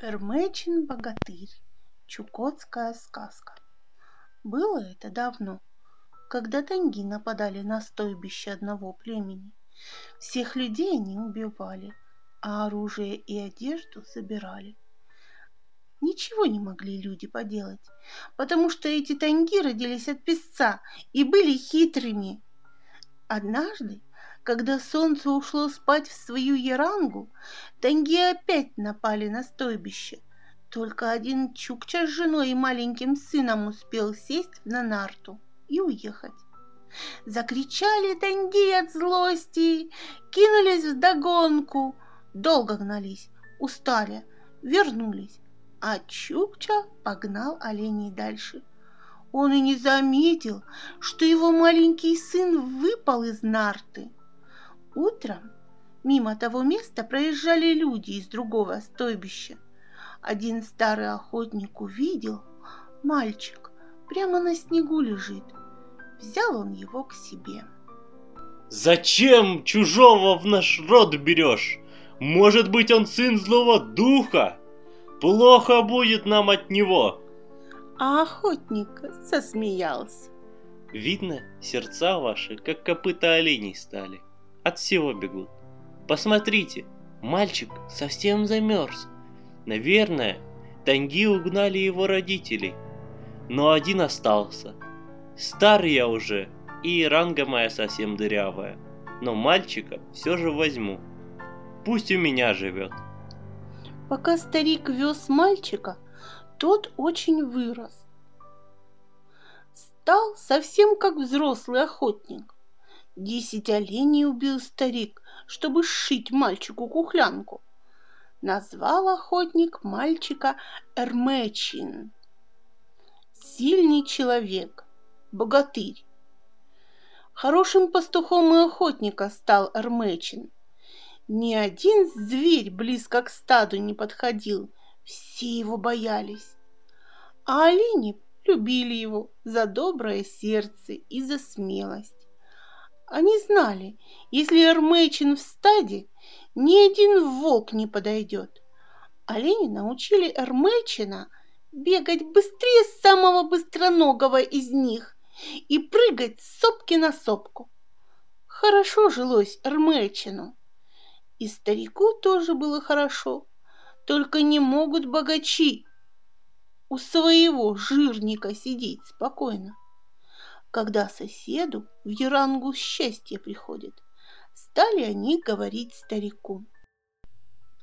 Эрмечин-богатырь. Чукотская сказка. Было это давно, когда танги нападали на стойбище одного племени. Всех людей они убивали, а оружие и одежду собирали. Ничего не могли люди поделать, потому что эти танги родились от песца и были хитрыми. Однажды когда солнце ушло спать в свою ярангу, танги опять напали на стойбище. Только один Чукча с женой и маленьким сыном успел сесть на нарту и уехать. Закричали танги от злости, кинулись в догонку, долго гнались, устали, вернулись, а Чукча погнал оленей дальше. Он и не заметил, что его маленький сын выпал из нарты. Утром мимо того места проезжали люди из другого стойбища. Один старый охотник увидел, мальчик прямо на снегу лежит. Взял он его к себе. Зачем чужого в наш род берешь? Может быть, он сын злого духа? Плохо будет нам от него. А охотник засмеялся. Видно, сердца ваши, как копыта оленей стали от всего бегут. Посмотрите, мальчик совсем замерз. Наверное, танги угнали его родителей. Но один остался. Старый я уже, и ранга моя совсем дырявая. Но мальчика все же возьму. Пусть у меня живет. Пока старик вез мальчика, тот очень вырос. Стал совсем как взрослый охотник. Десять оленей убил старик, чтобы сшить мальчику кухлянку. Назвал охотник мальчика Эрмечин. Сильный человек, богатырь. Хорошим пастухом и охотника стал Эрмечин. Ни один зверь близко к стаду не подходил, все его боялись. А олени любили его за доброе сердце и за смелость. Они знали, если Эрмечин в стаде, ни один волк не подойдет. Олени научили Эрмечина бегать быстрее самого быстроногого из них и прыгать с сопки на сопку. Хорошо жилось Эрмечину. И старику тоже было хорошо, только не могут богачи у своего жирника сидеть спокойно когда соседу в Ярангу счастье приходит. Стали они говорить старику.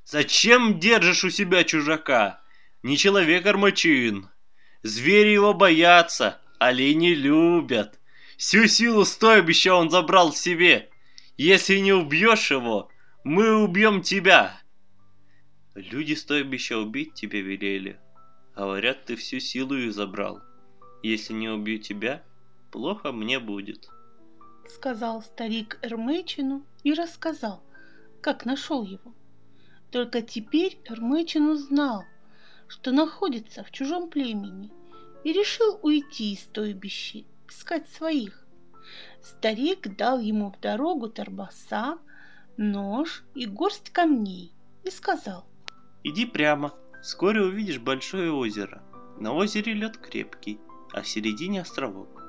Зачем держишь у себя чужака? Не человек армачин. Звери его боятся, олени любят. Всю силу стойбища он забрал себе. Если не убьешь его, мы убьем тебя. Люди стойбища убить тебе велели. Говорят, ты всю силу их забрал. Если не убью тебя, плохо мне будет. Сказал старик Эрмечину и рассказал, как нашел его. Только теперь Эрмечин узнал, что находится в чужом племени и решил уйти из стойбища, искать своих. Старик дал ему в дорогу торбаса, нож и горсть камней и сказал. Иди прямо, вскоре увидишь большое озеро. На озере лед крепкий, а в середине островок.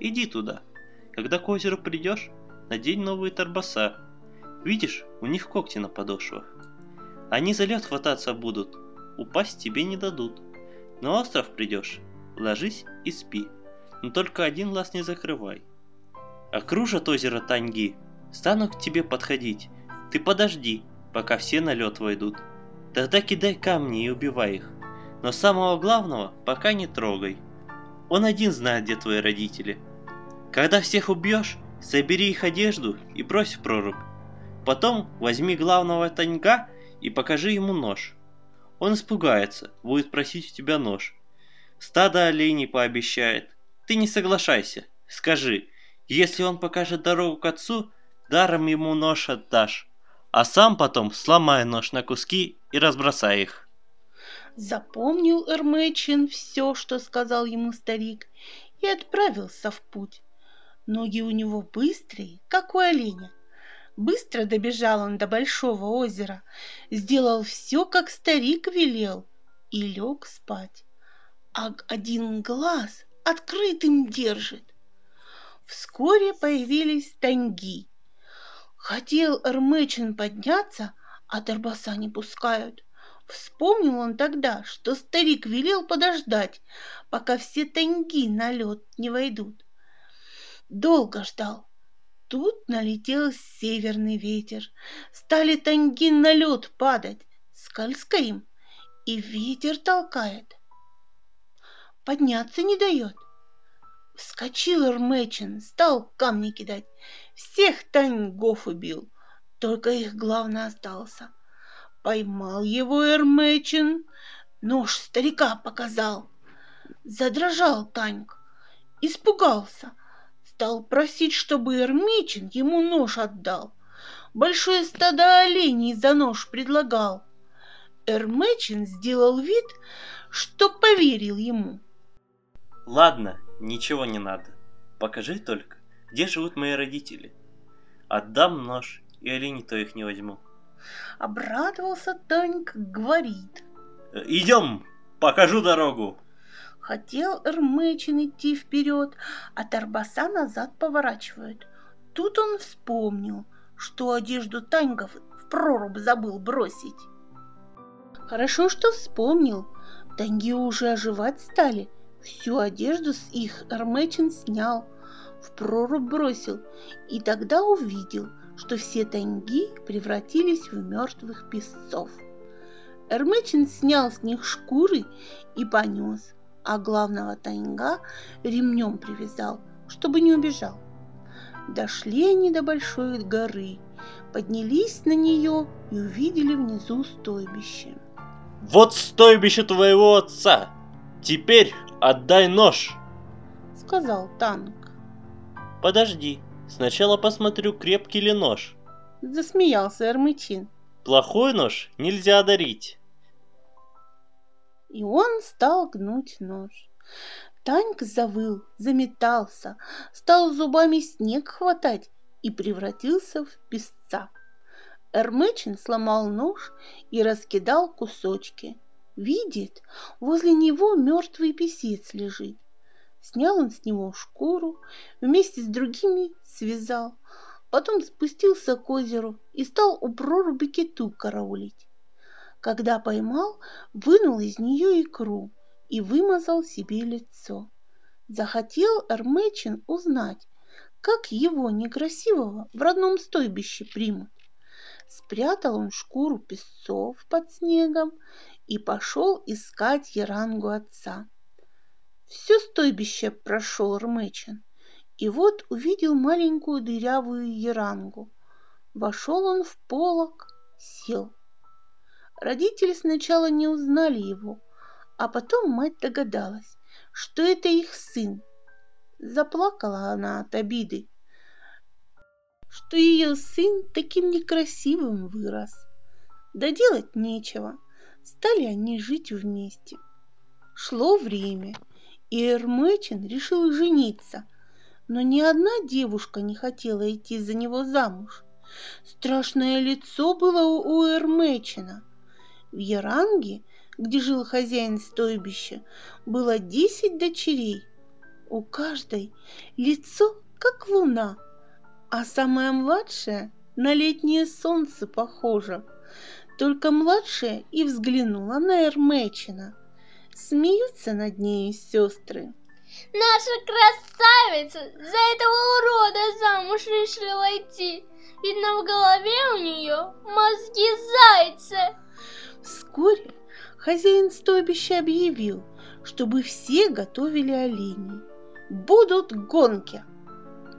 Иди туда. Когда к озеру придешь, надень новые торбоса. Видишь, у них когти на подошвах. Они за лед хвататься будут, упасть тебе не дадут. На остров придешь, ложись и спи, но только один глаз не закрывай. Окружат озеро Таньги, станут к тебе подходить. Ты подожди, пока все на лед войдут. Тогда кидай камни и убивай их. Но самого главного пока не трогай. Он один знает, где твои родители – когда всех убьешь, собери их одежду и брось в прорубь. Потом возьми главного таньга и покажи ему нож. Он испугается, будет просить у тебя нож. Стадо оленей пообещает. Ты не соглашайся, скажи, если он покажет дорогу к отцу, даром ему нож отдашь. А сам потом сломай нож на куски и разбросай их. Запомнил Эрмечин все, что сказал ему старик, и отправился в путь. Ноги у него быстрые, как у оленя. Быстро добежал он до большого озера, сделал все, как старик велел, и лег спать. А один глаз открытым держит. Вскоре появились таньги. Хотел Эрмечин подняться, а Тарбаса не пускают. Вспомнил он тогда, что старик велел подождать, пока все таньги на лед не войдут. Долго ждал. Тут налетел северный ветер. Стали таньги на лед падать. Скользко им, и ветер толкает. Подняться не дает. Вскочил Эрмечин, стал камни кидать. Всех таньгов убил, только их главный остался. Поймал его Эрмечин, нож старика показал. Задрожал Таньк, испугался, стал просить, чтобы Эрмечин ему нож отдал. Большое стадо оленей за нож предлагал. Эрмечин сделал вид, что поверил ему. Ладно, ничего не надо. Покажи только, где живут мои родители. Отдам нож, и оленей то их не возьму. Обрадовался Танька, говорит. Идем, покажу дорогу. Хотел Эрмечин идти вперед, а Тарбаса назад поворачивает. Тут он вспомнил, что одежду Таньков в прорубь забыл бросить. Хорошо, что вспомнил. Танги уже оживать стали. Всю одежду с их Эрмечин снял, в прорубь бросил, и тогда увидел, что все таньги превратились в мертвых песцов. Эрмечин снял с них шкуры и понес, а главного таньга ремнем привязал, чтобы не убежал. Дошли они до большой горы, поднялись на нее и увидели внизу стойбище. Вот стойбище твоего отца! Теперь отдай нож!» Сказал танк. «Подожди, Сначала посмотрю, крепкий ли нож. Засмеялся Эрмычин. Плохой нож нельзя дарить. И он стал гнуть нож. Танька завыл, заметался, стал зубами снег хватать и превратился в песца. Эрмечин сломал нож и раскидал кусочки. Видит, возле него мертвый писец лежит. Снял он с него шкуру, вместе с другими связал. Потом спустился к озеру и стал у проруби киту караулить. Когда поймал, вынул из нее икру и вымазал себе лицо. Захотел Эрмечин узнать, как его некрасивого в родном стойбище примут. Спрятал он шкуру песцов под снегом и пошел искать Ярангу отца. Все стойбище прошел Рмечин, и вот увидел маленькую дырявую ерангу. Вошел он в полок, сел. Родители сначала не узнали его, а потом мать догадалась, что это их сын. Заплакала она от обиды, что ее сын таким некрасивым вырос. Да делать нечего, стали они жить вместе. Шло время — и Эрмечин решил жениться, но ни одна девушка не хотела идти за него замуж. Страшное лицо было у Эрмечина. В Яранге, где жил хозяин стойбища, было десять дочерей. У каждой лицо, как луна, а самая младшая на летнее солнце похожа. Только младшая и взглянула на Эрмечина. Смеются над ней сестры. Наша красавица за этого урода замуж решила идти. Видно, в голове у нее мозги зайца. Вскоре хозяин стойбища объявил, чтобы все готовили оленей. Будут гонки.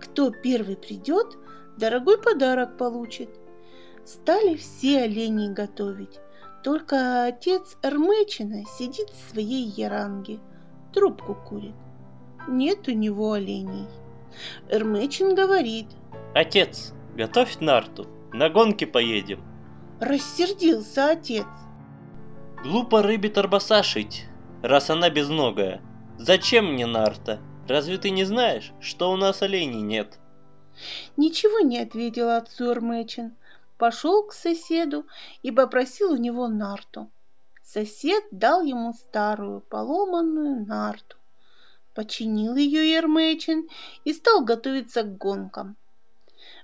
Кто первый придет, дорогой подарок получит. Стали все оленей готовить. Только отец Эрмечина сидит в своей яранге, трубку курит. Нет у него оленей. Эрмечин говорит. Отец, готовь нарту, на гонки поедем. Рассердился отец. Глупо рыбе торбаса шить, раз она безногая. Зачем мне нарта? Разве ты не знаешь, что у нас оленей нет? Ничего не ответил отцу Эрмечин. Пошел к соседу и попросил у него нарту. Сосед дал ему старую поломанную нарту. Починил ее Ермечин и стал готовиться к гонкам.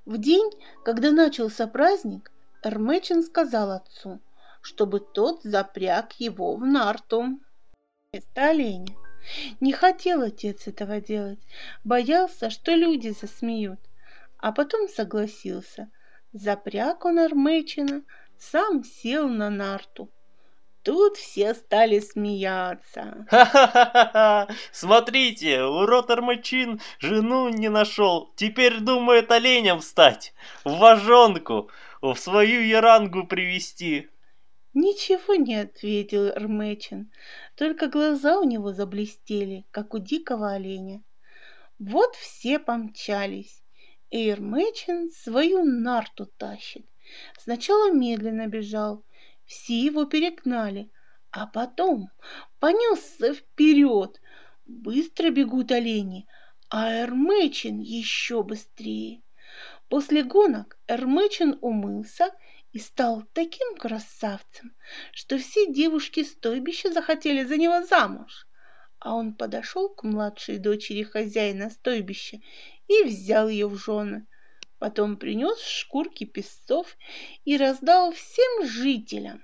В день, когда начался праздник, Эрмечин сказал отцу, чтобы тот запряг его в нарту. Вместо оленя. Не хотел отец этого делать, боялся, что люди засмеют, а потом согласился. Запряг он Эрмечина, сам сел на нарту. Тут все стали смеяться. Ха-ха-ха! Смотрите, урод Армачин жену не нашел. Теперь думает оленем стать, в вожонку, в свою ярангу привести. Ничего не ответил Эрмечин, только глаза у него заблестели, как у дикого оленя. Вот все помчались, и Эрмечин свою нарту тащит. Сначала медленно бежал, все его перегнали, а потом понесся вперед. Быстро бегут олени, а Эрмечин еще быстрее. После гонок Эрмечин умылся и стал таким красавцем, что все девушки стойбища захотели за него замуж. А он подошел к младшей дочери хозяина стойбища и взял ее в жены. Потом принес шкурки песцов и раздал всем жителям.